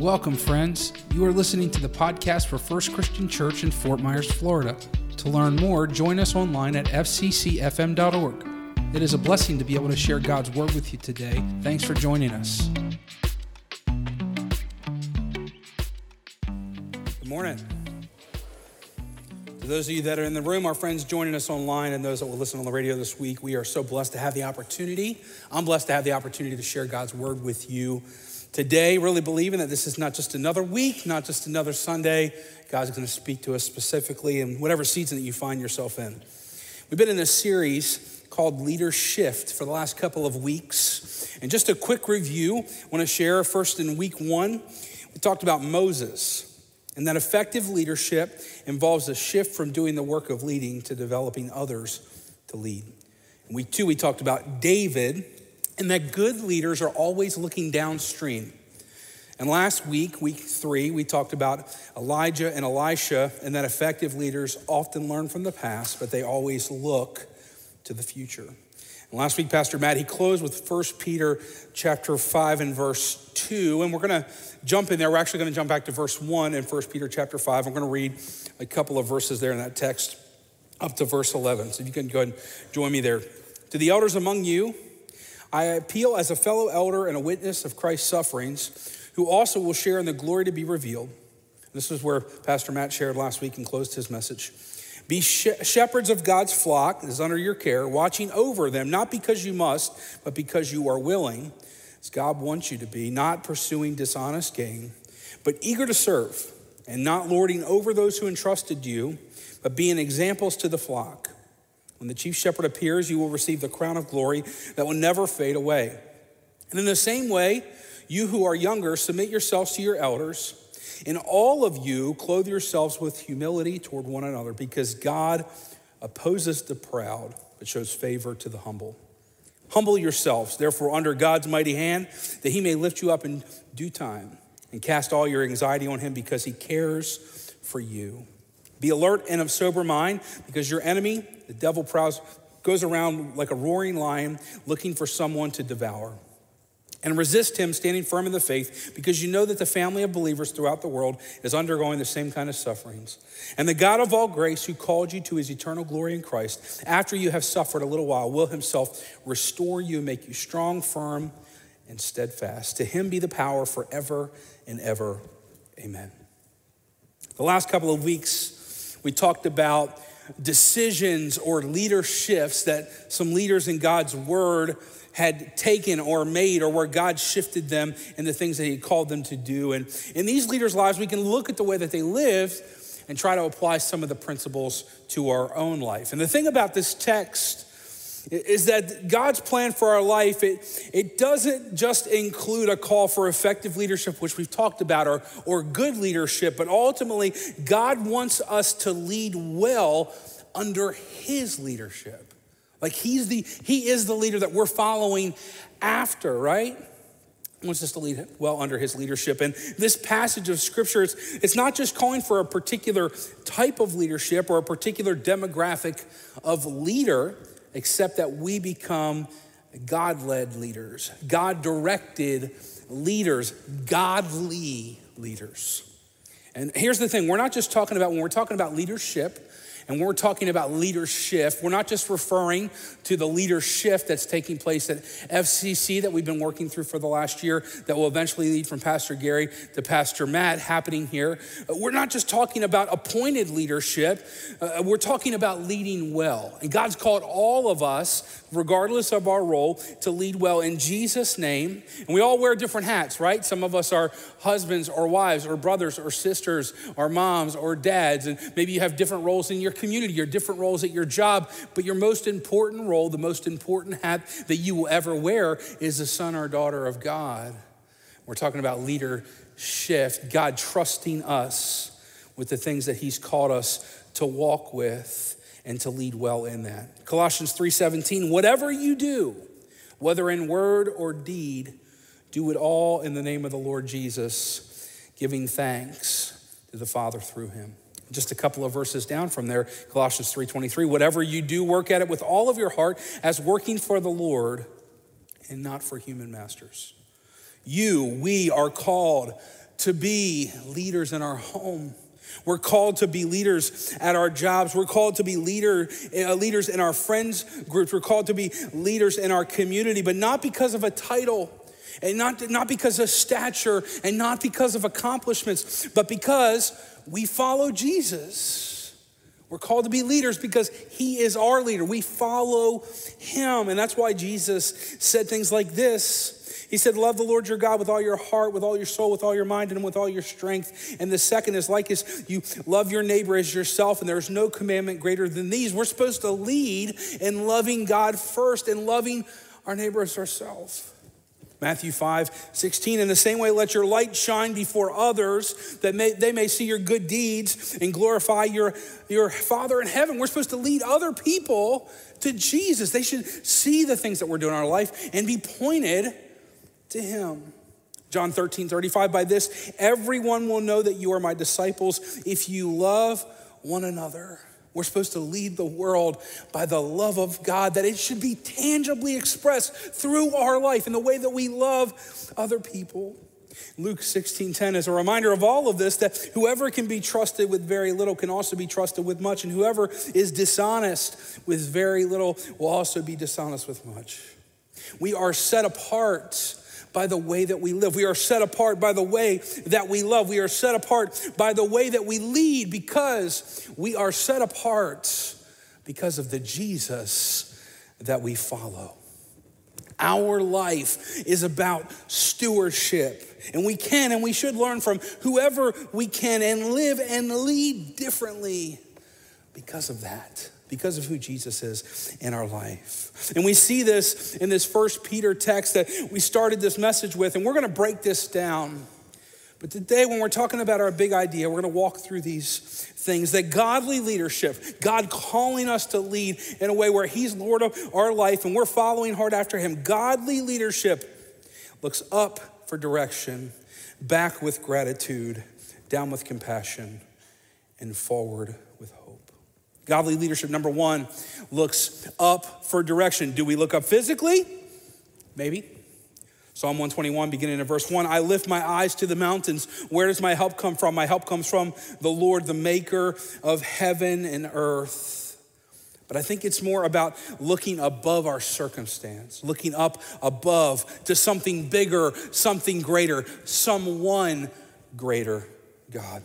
Welcome, friends. You are listening to the podcast for First Christian Church in Fort Myers, Florida. To learn more, join us online at fccfm.org. It is a blessing to be able to share God's Word with you today. Thanks for joining us. Good morning. To those of you that are in the room, our friends joining us online, and those that will listen on the radio this week, we are so blessed to have the opportunity. I'm blessed to have the opportunity to share God's Word with you today, really believing that this is not just another week, not just another Sunday. God's going to speak to us specifically in whatever season that you find yourself in. We've been in a series called Leader Shift for the last couple of weeks. And just a quick review, I want to share first in week one, we talked about Moses. And that effective leadership involves a shift from doing the work of leading to developing others to lead. In week two, we talked about David and that good leaders are always looking downstream. And last week, week three, we talked about Elijah and Elisha, and that effective leaders often learn from the past, but they always look to the future. And last week, Pastor Matt, he closed with 1 Peter chapter 5 and verse 2. And we're going to jump in there. We're actually going to jump back to verse 1 in 1 Peter chapter 5. I'm going to read a couple of verses there in that text up to verse 11. So if you can go ahead and join me there. To the elders among you, I appeal as a fellow elder and a witness of Christ's sufferings, who also will share in the glory to be revealed. This is where Pastor Matt shared last week and closed his message. Be shepherds of God's flock is under your care, watching over them, not because you must, but because you are willing, as God wants you to be, not pursuing dishonest gain, but eager to serve, and not lording over those who entrusted you, but being examples to the flock. When the chief shepherd appears, you will receive the crown of glory that will never fade away. And in the same way, you who are younger, submit yourselves to your elders. and all of you, clothe yourselves with humility toward one another, because God opposes the proud, but shows favor to the humble. Humble yourselves, therefore, under God's mighty hand, that he may lift you up in due time, and cast all your anxiety on him, because he cares for you. Be alert and of sober mind, because your enemy, the devil, prowls, goes around like a roaring lion looking for someone to devour. And resist him, standing firm in the faith, because you know that the family of believers throughout the world is undergoing the same kind of sufferings. And the God of all grace, who called you to his eternal glory in Christ, after you have suffered a little while, will himself restore you, make you strong, firm, and steadfast. To him be the power forever and ever. Amen. The last couple of weeks, we talked about decisions or leader shifts that some leaders in God's word had taken or made, or where God shifted them in the things that He called them to do. And in these leaders' lives, we can look at the way that they lived and try to apply some of the principles to our own life. And the thing about this text is that God's plan for our life, it, it doesn't just include a call for effective leadership, which we've talked about, or, or good leadership, but ultimately, God wants us to lead well under His leadership. Like He's the, He is the leader that we're following after, right? Wants us to lead well under his leadership. And this passage of scripture, it's, it's not just calling for a particular type of leadership or a particular demographic of leader, except that we become God led leaders, God directed leaders, godly leaders. And here's the thing we're not just talking about, when we're talking about leadership, and when we're talking about leadership, we're not just referring to the leadership that's taking place at FCC that we've been working through for the last year that will eventually lead from Pastor Gary to Pastor Matt happening here. We're not just talking about appointed leadership, uh, we're talking about leading well. And God's called all of us, regardless of our role, to lead well in Jesus' name. And we all wear different hats, right? Some of us are husbands or wives or brothers or sisters or moms or dads, and maybe you have different roles in your community, your different roles at your job, but your most important role, the most important hat that you will ever wear is the son or daughter of God. We're talking about leadership, God trusting us with the things that He's called us to walk with and to lead well in that. Colossians 3:17, whatever you do, whether in word or deed, do it all in the name of the Lord Jesus, giving thanks to the Father through him just a couple of verses down from there colossians 3.23 whatever you do work at it with all of your heart as working for the lord and not for human masters you we are called to be leaders in our home. We're called to be leaders at our jobs. We're called to be leader, uh, leaders in our friends groups. We're called to be leaders in our community, but not because of a title and not, not because of stature and not because of accomplishments, but because we follow Jesus. We're called to be leaders because he is our leader. We follow him. And that's why Jesus said things like this he said, Love the Lord your God with all your heart, with all your soul, with all your mind, and with all your strength. And the second is like as you love your neighbor as yourself, and there is no commandment greater than these. We're supposed to lead in loving God first and loving our neighbor as ourselves. Matthew 5, 16. In the same way, let your light shine before others that may, they may see your good deeds and glorify your, your Father in heaven. We're supposed to lead other people to Jesus. They should see the things that we're doing in our life and be pointed to him. John 13, 35, by this, everyone will know that you are my disciples if you love one another. We're supposed to lead the world by the love of God, that it should be tangibly expressed through our life in the way that we love other people. Luke 16, 10 is a reminder of all of this that whoever can be trusted with very little can also be trusted with much, and whoever is dishonest with very little will also be dishonest with much. We are set apart by the way that we live. We are set apart by the way that we love. We are set apart by the way that we lead because we are set apart because of the Jesus that we follow. Our life is about stewardship. And we can and we should learn from whoever we can and live and lead differently because of that because of who Jesus is in our life. And we see this in this first Peter text that we started this message with, and we're going to break this down. But today, when we're talking about our big idea, we're going to walk through these things that godly leadership, God calling us to lead in a way where He's Lord of our life and we're following hard after Him. Godly leadership looks up for direction, back with gratitude, down with compassion, and forward Godly leadership, number one, looks up for direction. Do we look up physically? Maybe. Psalm 121, beginning in verse 1 I lift my eyes to the mountains. Where does my help come from? My help comes from the Lord, the maker of heaven and earth. But I think it's more about looking above our circumstance, looking up above to something bigger, something greater, someone greater, God.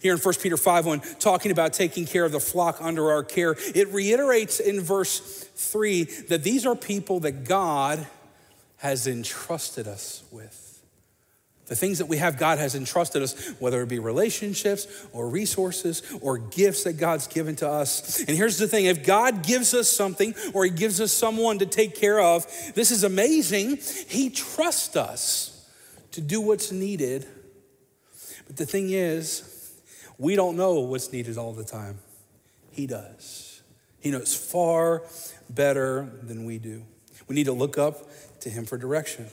Here in 1 Peter 5 1, talking about taking care of the flock under our care, it reiterates in verse 3 that these are people that God has entrusted us with. The things that we have, God has entrusted us, whether it be relationships or resources or gifts that God's given to us. And here's the thing if God gives us something or He gives us someone to take care of, this is amazing. He trusts us to do what's needed. But the thing is, we don't know what's needed all the time. He does. He knows far better than we do. We need to look up to him for direction.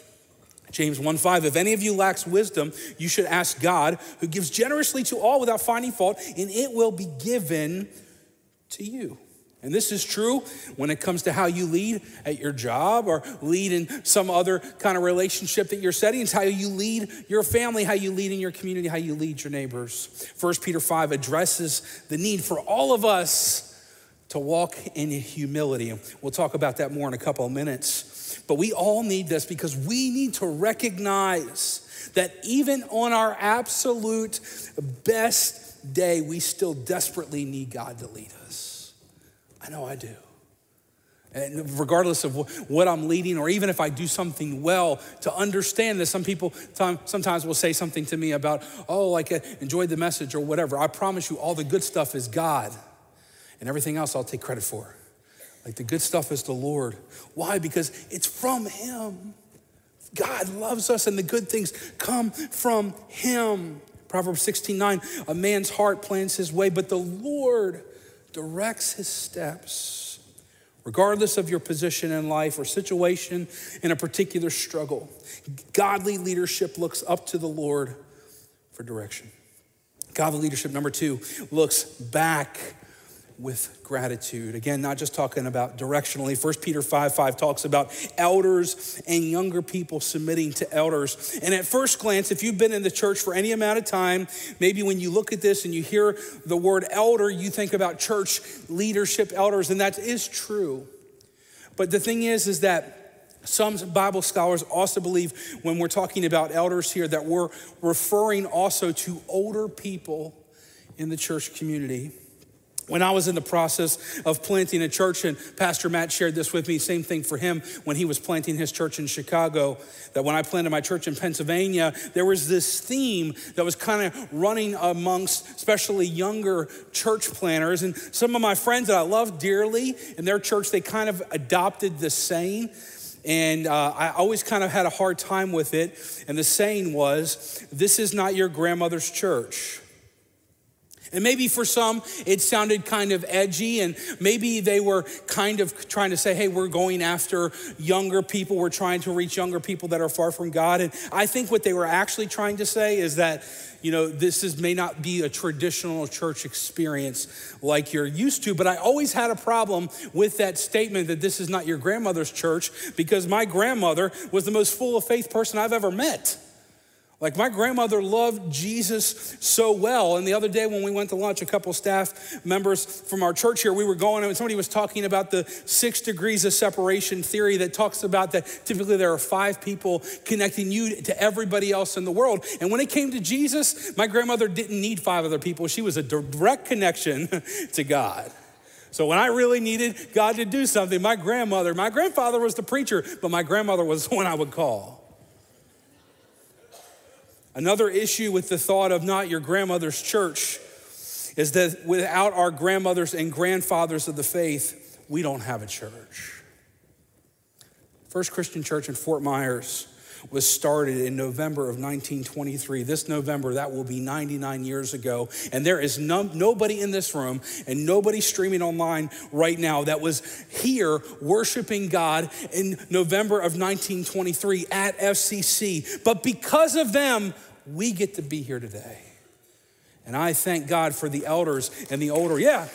James 1 5, if any of you lacks wisdom, you should ask God, who gives generously to all without finding fault, and it will be given to you. And this is true when it comes to how you lead at your job or lead in some other kind of relationship that you're setting. It's how you lead your family, how you lead in your community, how you lead your neighbors. 1 Peter 5 addresses the need for all of us to walk in humility. We'll talk about that more in a couple of minutes. But we all need this because we need to recognize that even on our absolute best day, we still desperately need God to lead us. I know I do. And regardless of what I'm leading, or even if I do something well, to understand this, some people sometimes will say something to me about, oh, like I uh, enjoyed the message or whatever. I promise you, all the good stuff is God, and everything else I'll take credit for. Like the good stuff is the Lord. Why? Because it's from Him. God loves us, and the good things come from Him. Proverbs 16 9, a man's heart plans his way, but the Lord directs his steps, regardless of your position in life or situation in a particular struggle. Godly leadership looks up to the Lord for direction. Godly leadership, number two, looks back with gratitude. Again, not just talking about directionally. 1 Peter 5 5 talks about elders and younger people submitting to elders. And at first glance, if you've been in the church for any amount of time, maybe when you look at this and you hear the word elder, you think about church leadership elders, and that is true. But the thing is, is that some Bible scholars also believe when we're talking about elders here that we're referring also to older people in the church community. When I was in the process of planting a church, and Pastor Matt shared this with me, same thing for him when he was planting his church in Chicago, that when I planted my church in Pennsylvania, there was this theme that was kind of running amongst especially younger church planters. And some of my friends that I love dearly in their church, they kind of adopted the saying. And uh, I always kind of had a hard time with it. And the saying was, This is not your grandmother's church. And maybe for some, it sounded kind of edgy, and maybe they were kind of trying to say, hey, we're going after younger people. We're trying to reach younger people that are far from God. And I think what they were actually trying to say is that, you know, this is, may not be a traditional church experience like you're used to, but I always had a problem with that statement that this is not your grandmother's church because my grandmother was the most full of faith person I've ever met. Like my grandmother loved Jesus so well. And the other day when we went to lunch, a couple staff members from our church here, we were going and somebody was talking about the six degrees of separation theory that talks about that typically there are five people connecting you to everybody else in the world. And when it came to Jesus, my grandmother didn't need five other people. She was a direct connection to God. So when I really needed God to do something, my grandmother, my grandfather was the preacher, but my grandmother was the one I would call. Another issue with the thought of not your grandmother's church is that without our grandmothers and grandfathers of the faith, we don't have a church. First Christian Church in Fort Myers was started in November of 1923. This November, that will be 99 years ago. And there is no, nobody in this room and nobody streaming online right now that was here worshiping God in November of 1923 at FCC. But because of them, we get to be here today. And I thank God for the elders and the older. Yeah.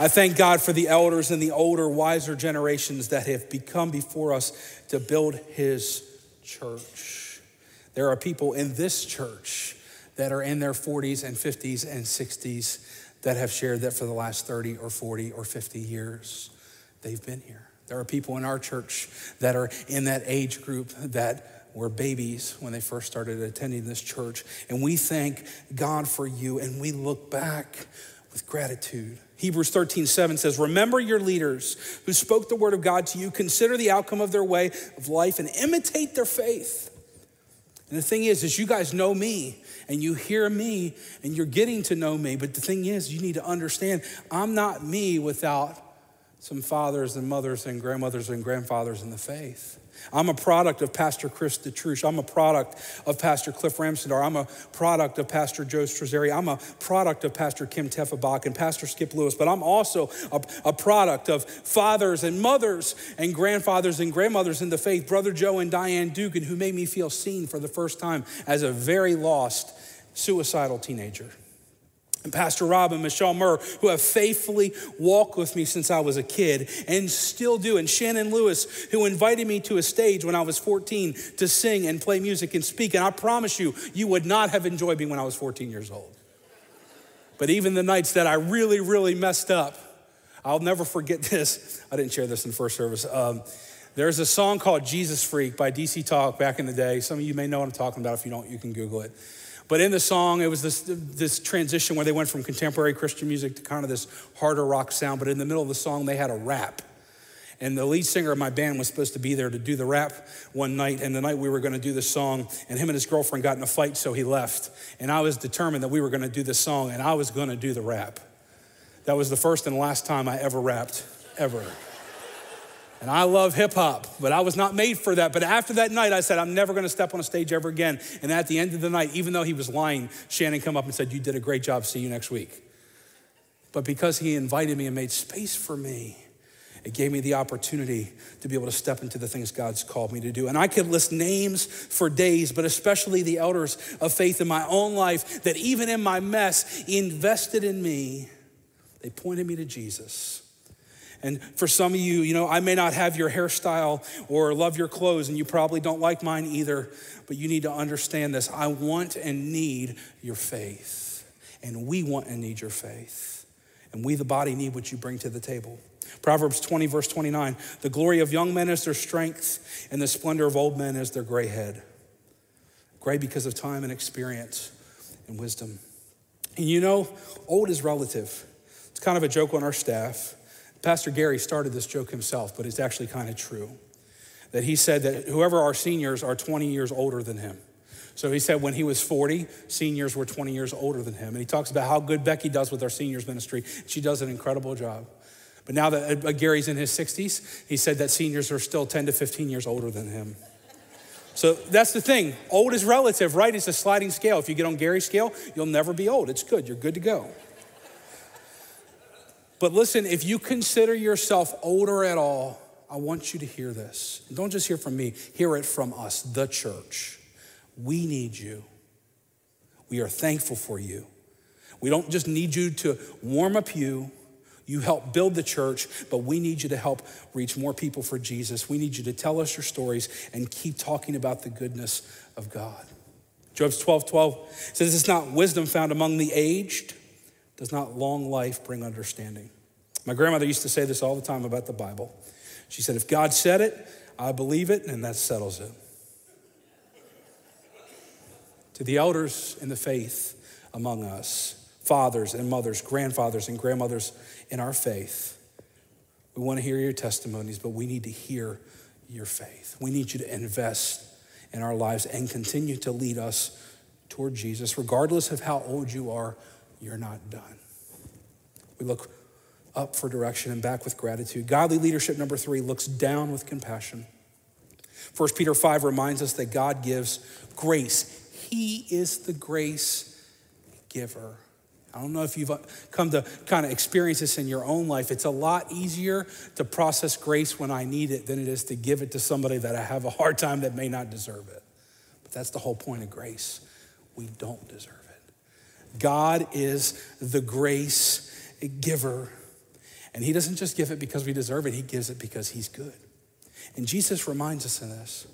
I thank God for the elders and the older, wiser generations that have become before us to build his church. There are people in this church that are in their 40s and 50s and 60s that have shared that for the last 30 or 40 or 50 years they've been here. There are people in our church that are in that age group that were babies when they first started attending this church. And we thank God for you and we look back with gratitude. Hebrews 13, 7 says, Remember your leaders who spoke the word of God to you, consider the outcome of their way of life, and imitate their faith. And the thing is, is you guys know me and you hear me and you're getting to know me. But the thing is, you need to understand I'm not me without some fathers and mothers and grandmothers and grandfathers in the faith. I'm a product of Pastor Chris DeTruche. I'm a product of Pastor Cliff Ramsendar. I'm a product of Pastor Joe Strazzeri. I'm a product of Pastor Kim Teffenbach and Pastor Skip Lewis. But I'm also a, a, product of fathers and mothers and grandfathers and grandmothers in the faith, Brother Joe and Diane Dugan, who made me feel seen for the first time as a very lost, suicidal teenager and Pastor Rob and Michelle Murr, who have faithfully walked with me since I was a kid and still do, and Shannon Lewis, who invited me to a stage when I was 14 to sing and play music and speak. And I promise you, you would not have enjoyed me when I was 14 years old. But even the nights that I really, really messed up, I'll never forget this. I didn't share this in first service. Um, there's a song called Jesus Freak by DC Talk back in the day. Some of you may know what I'm talking about. If you don't, you can Google it. But in the song, it was this, this transition where they went from contemporary Christian music to kind of this harder rock sound. But in the middle of the song, they had a rap. And the lead singer of my band was supposed to be there to do the rap one night. And the night we were going to do the song, and him and his girlfriend got in a fight, so he left. And I was determined that we were going to do the song, and I was going to do the rap. That was the first and last time I ever rapped, ever. And I love hip hop, but I was not made for that. But after that night, I said, I'm never going to step on a stage ever again. And at the end of the night, even though he was lying, Shannon come up and said, You did a great job. See you next week. But because he invited me and made space for me, it gave me the opportunity to be able to step into the things God's called me to do. And I could list names for days, but especially the elders of faith in my own life that even in my mess invested in me. They pointed me to Jesus. And for some of you, you know, I may not have your hairstyle or love your clothes, and you probably don't like mine either, but you need to understand this. I want and need your faith. And we want and need your faith. And we, the body, need what you bring to the table. Proverbs 20, verse 29 The glory of young men is their strength, and the splendor of old men is their gray head. Gray because of time and experience and wisdom. And you know, old is relative. It's kind of a joke on our staff. Pastor Gary started this joke himself, but it's actually kind of true. That he said that whoever our seniors are 20 years older than him. So he said when he was 40, seniors were 20 years older than him. And he talks about how good Becky does with our seniors ministry. She does an incredible job. But now that uh, Gary's in his 60s, he said that seniors are still 10 to 15 years older than him. So that's the thing. Old is relative, right? It's a sliding scale. If you get on Gary's scale, you'll never be old. It's good. You're good to go. But listen, if you consider yourself older at all, I want you to hear this. Don't just hear from me, hear it from us, the church. We need you. We are thankful for you. We don't just need you to warm a pew. You help build the church, but we need you to help reach more people for Jesus. We need you to tell us your stories and keep talking about the goodness of God. Job's 12 12 says, It's not wisdom found among the aged does not long life bring understanding? My grandmother used to say this all the time about the Bible. She said, If God said it, I believe it, and that settles it. To the elders in the faith among us, fathers and mothers, grandfathers and grandmothers in our faith, we want to hear your testimonies, but we need to hear your faith. We need you to invest in our lives and continue to lead us toward Jesus, regardless of how old you are you're not done. We look up for direction and back with gratitude. Godly leadership, number three, looks down with compassion. 1 Peter 5 reminds us that God gives grace. He is the grace giver. I don't know if you've uh, come to kind of experience this in your own life. It's a lot easier to process grace when I need it than it is to give it to somebody that I have a hard time that may not deserve it. But that's the whole point of grace. We don't deserve God is the grace giver. And He doesn't just give it because we deserve it, He gives it because He's good. And Jesus reminds us in this.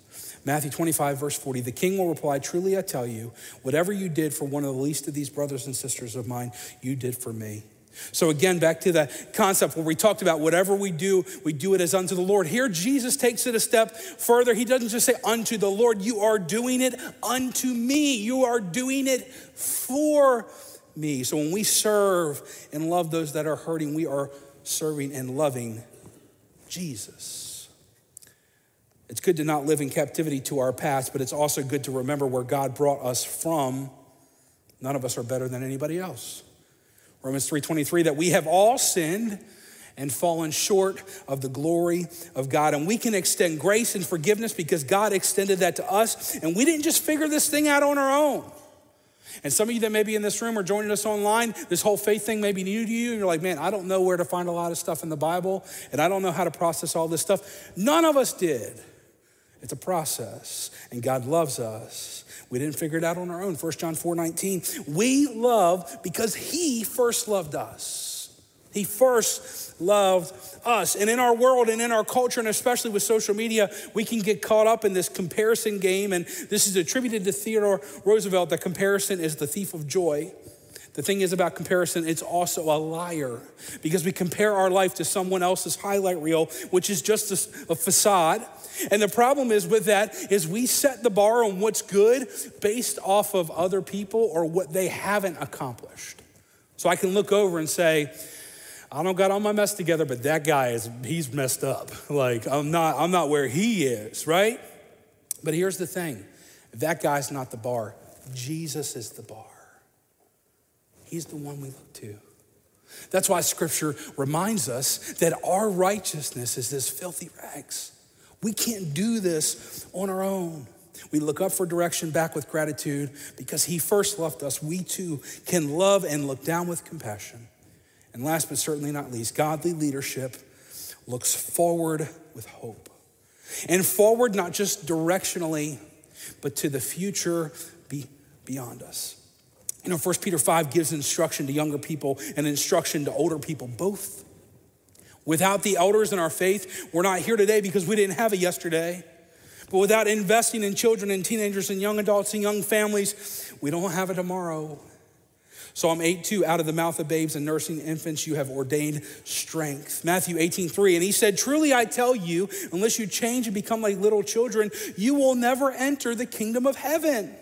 Matthew 25, verse 40 The king will reply, Truly I tell you, whatever you did for one of the least of these brothers and sisters of mine, you did for me. So, again, back to that concept where we talked about whatever we do, we do it as unto the Lord. Here, Jesus takes it a step further. He doesn't just say unto the Lord, you are doing it unto me. You are doing it for me. So, when we serve and love those that are hurting, we are serving and loving Jesus. It's good to not live in captivity to our past, but it's also good to remember where God brought us from. None of us are better than anybody else. Romans 3:23 that we have all sinned and fallen short of the glory of God. And we can extend grace and forgiveness because God extended that to us. And we didn't just figure this thing out on our own. And some of you that may be in this room or joining us online, this whole faith thing may be new to you. And you're like, man, I don't know where to find a lot of stuff in the Bible, and I don't know how to process all this stuff. None of us did. It's a process, and God loves us. We didn't figure it out on our own. 1 John 4 19. We love because He first loved us. He first loved us. And in our world and in our culture, and especially with social media, we can get caught up in this comparison game. And this is attributed to Theodore Roosevelt that comparison is the thief of joy. The thing is about comparison, it's also a liar because we compare our life to someone else's highlight reel, which is just a, a, facade. And the problem is with that is we set the bar on what's good based off of other people or what they haven't accomplished. So I can look over and say, I don't got all my mess together, but that guy is he's messed up. Like I'm not I'm not where he is, right? But here's the thing. That guy's not the bar. Jesus is the bar. He's the one we look to. That's why scripture reminds us that our righteousness is this filthy rags. We can't do this on our own. We look up for direction back with gratitude because he first loved us. We too can love and look down with compassion. And last but certainly not least, godly leadership looks forward with hope. And forward, not just directionally, but to the future be beyond us. You know, 1 Peter 5 gives instruction to younger people and instruction to older people, both. Without the elders in our faith, we're not here today because we didn't have it yesterday. But without investing in children and teenagers and young adults and young families, we don't have it tomorrow. Psalm 8, 2, out of the mouth of babes and nursing infants, you have ordained strength. Matthew 18, 3, and he said, Truly I tell you, unless you change and become like little children, you will never enter the kingdom of heaven.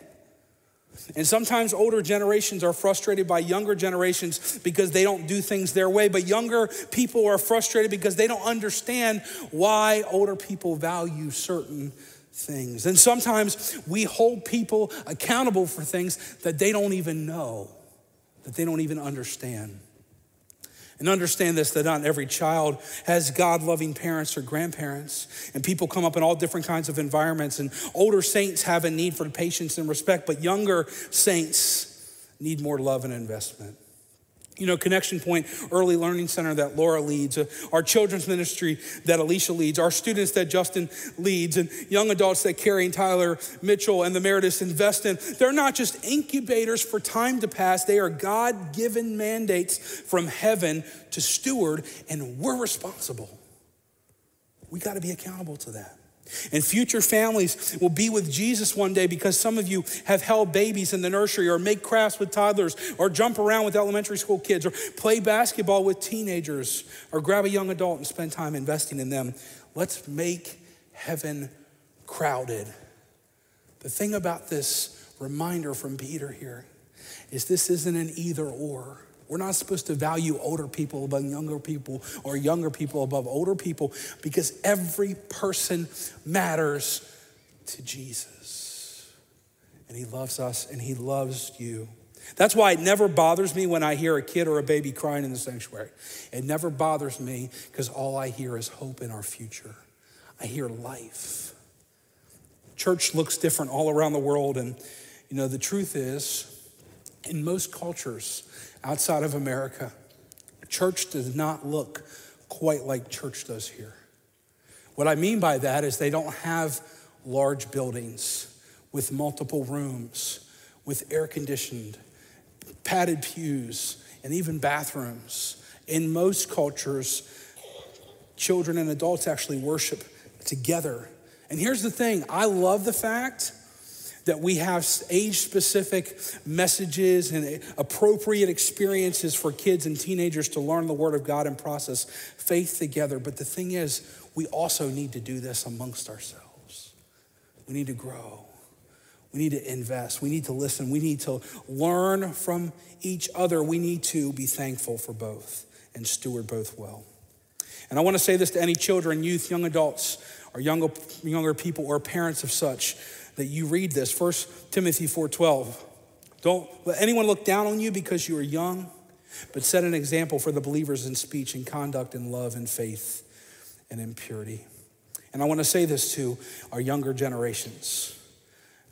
And sometimes older generations are frustrated by younger generations because they don't do things their way. But younger people are frustrated because they don't understand why older people value certain things. And sometimes we hold people accountable for things that they don't even know, that they don't even understand. And understand this that not every child has God loving parents or grandparents. And people come up in all different kinds of environments. And older saints have a need for patience and respect, but younger saints need more love and investment. You know, Connection Point Early Learning Center that Laura leads, uh, our children's ministry that Alicia leads, our students that Justin leads, and young adults that Carrie and Tyler Mitchell and the Merediths invest in. They're not just incubators for time to pass, they are God given mandates from heaven to steward, and we're responsible. We got to be accountable to that. And future families will be with Jesus one day because some of you have held babies in the nursery or make crafts with toddlers or jump around with elementary school kids or play basketball with teenagers or grab a young adult and spend time investing in them. Let's make heaven crowded. The thing about this reminder from Peter here is this isn't an either or. We're not supposed to value older people above younger people or younger people above older people because every person matters to Jesus. And he loves us and he loves you. That's why it never bothers me when I hear a kid or a baby crying in the sanctuary. It never bothers me because all I hear is hope in our future. I hear life. Church looks different all around the world. And, you know, the truth is, in most cultures, outside of America, church does not look quite like church does here. What I mean by that is they don't have large buildings with multiple rooms, with air conditioned, padded pews, and even bathrooms. In most cultures, children and adults actually worship together. And here's the thing I love the fact that we have age specific messages and eh, appropriate experiences for kids and teenagers to learn the Word of God and process faith together. But the thing is, we also need to do this amongst ourselves. We need to grow. We need to invest. We need to listen. We need to learn from each other. We need to be thankful for both and steward both well. And I want to say this to any children, youth, young adults, or younger, younger people, or parents of such that you read this. 1 Timothy 4:12. Don't let anyone look down on you because you are young, but set an example for the believers in speech and conduct and love and faith and in purity. And I want to say this to our younger generations,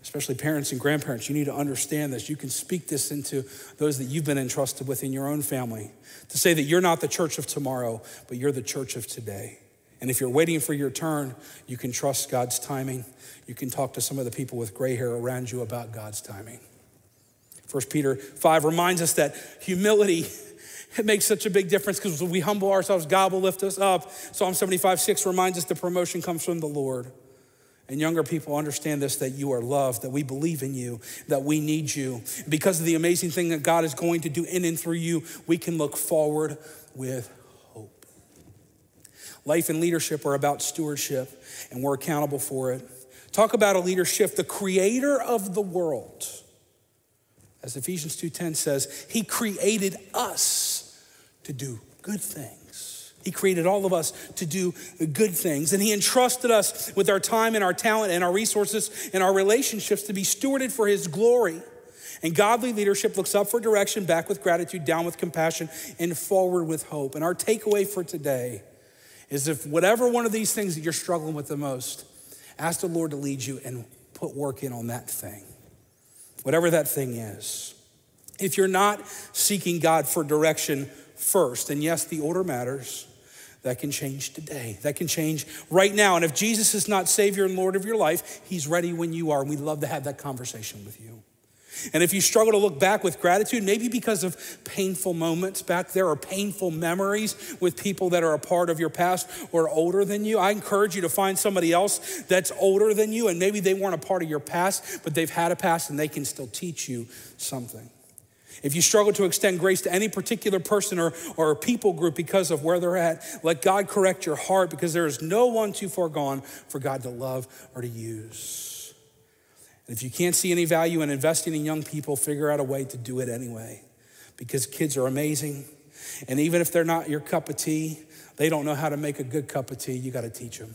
especially parents and grandparents. You need to understand this. You can speak this into those that you've been entrusted with in your own family to say that you're not the church of tomorrow, but you're the church of today. And if you're waiting for your turn, you can trust God's timing. You can talk to some of the people with gray hair around you about God's timing. 1 Peter 5 reminds us that humility it makes such a big difference because when we humble ourselves, God will lift us up. Psalm 75 6 reminds us the promotion comes from the Lord. And younger people understand this that you are loved, that we believe in you, that we need you. Because of the amazing thing that God is going to do in and through you, we can look forward with Life and leadership are about stewardship, and we're accountable for it. Talk about a leadership, the creator of the world. As Ephesians 2:10 says, he created us to do good things. He created all of us to do good things, and he entrusted us with our time and our talent and our resources and our relationships to be stewarded for his glory. And godly leadership looks up for direction, back with gratitude, down with compassion, and forward with hope. And our takeaway for today is if whatever one of these things that you're struggling with the most, ask the Lord to lead you and put work in on that thing, whatever that thing is. If you're not seeking God for direction first, and yes, the order matters, that can change today. That can change right now. And if Jesus is not Savior and Lord of your life, He's ready when you are. And we'd love to have that conversation with you. And if you struggle to look back with gratitude, maybe because of painful moments back there or painful memories with people that are a part of your past or older than you, I encourage you to find somebody else that's older than you and maybe they weren't a part of your past, but they've had a past and they can still teach you something. If you struggle to extend grace to any particular person or, or people group because of where they're at, let God correct your heart because there is no one too far gone for God to love or to use. And if you can't see any value in investing in young people, figure out a way to do it anyway because kids are amazing. And even if they're not your cup of tea, they don't know how to make a good cup of tea. You got to teach them.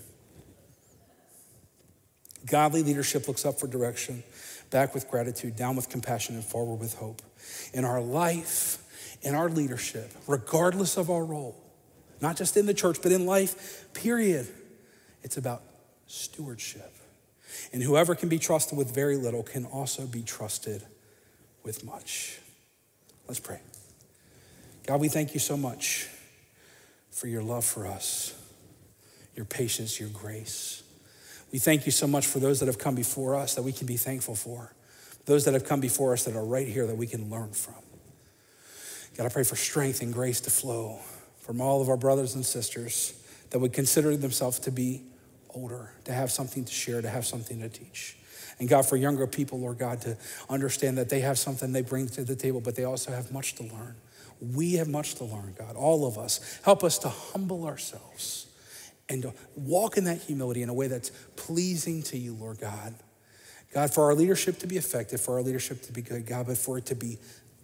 Godly leadership looks up for direction, back with gratitude, down with compassion, and forward with hope in our life, in our leadership, regardless of our role, not just in the church, but in life, period. It's about stewardship. And whoever can be trusted with very little can also be trusted with much. Let's pray. God, we thank you so much for your love for us, your patience, your grace. We thank you so much for those that have come before us that we can be thankful for those that have come before us that are right here that we can learn from. God, I pray for strength and grace to flow from all of our brothers and sisters that would consider themselves to be older, to have something to share, to have something to teach. And God, for younger people, Lord God, to understand that they have something they bring to the table, but they also have much to learn. We have much to learn, God, all of us. Help us to humble ourselves and to walk in that humility in a way that's pleasing to you, Lord God. God, for our leadership to be effective, for our leadership to be good, God, but for it to be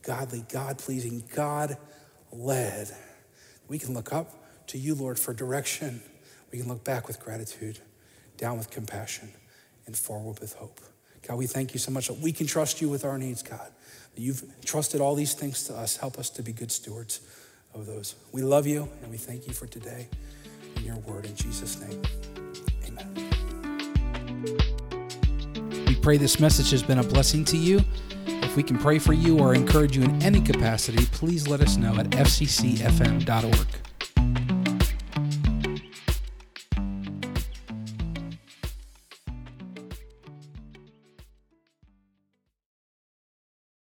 godly, God pleasing, God led. We can look up to you, Lord, for direction. We can look back with gratitude, down with compassion, and forward with hope. God, we thank you so much that we can trust you with our needs, God. You've trusted all these things to us. Help us to be good stewards of those. We love you and we thank you for today and your word in Jesus' name. Amen. We pray this message has been a blessing to you. If we can pray for you or encourage you in any capacity, please let us know at fccfm.org.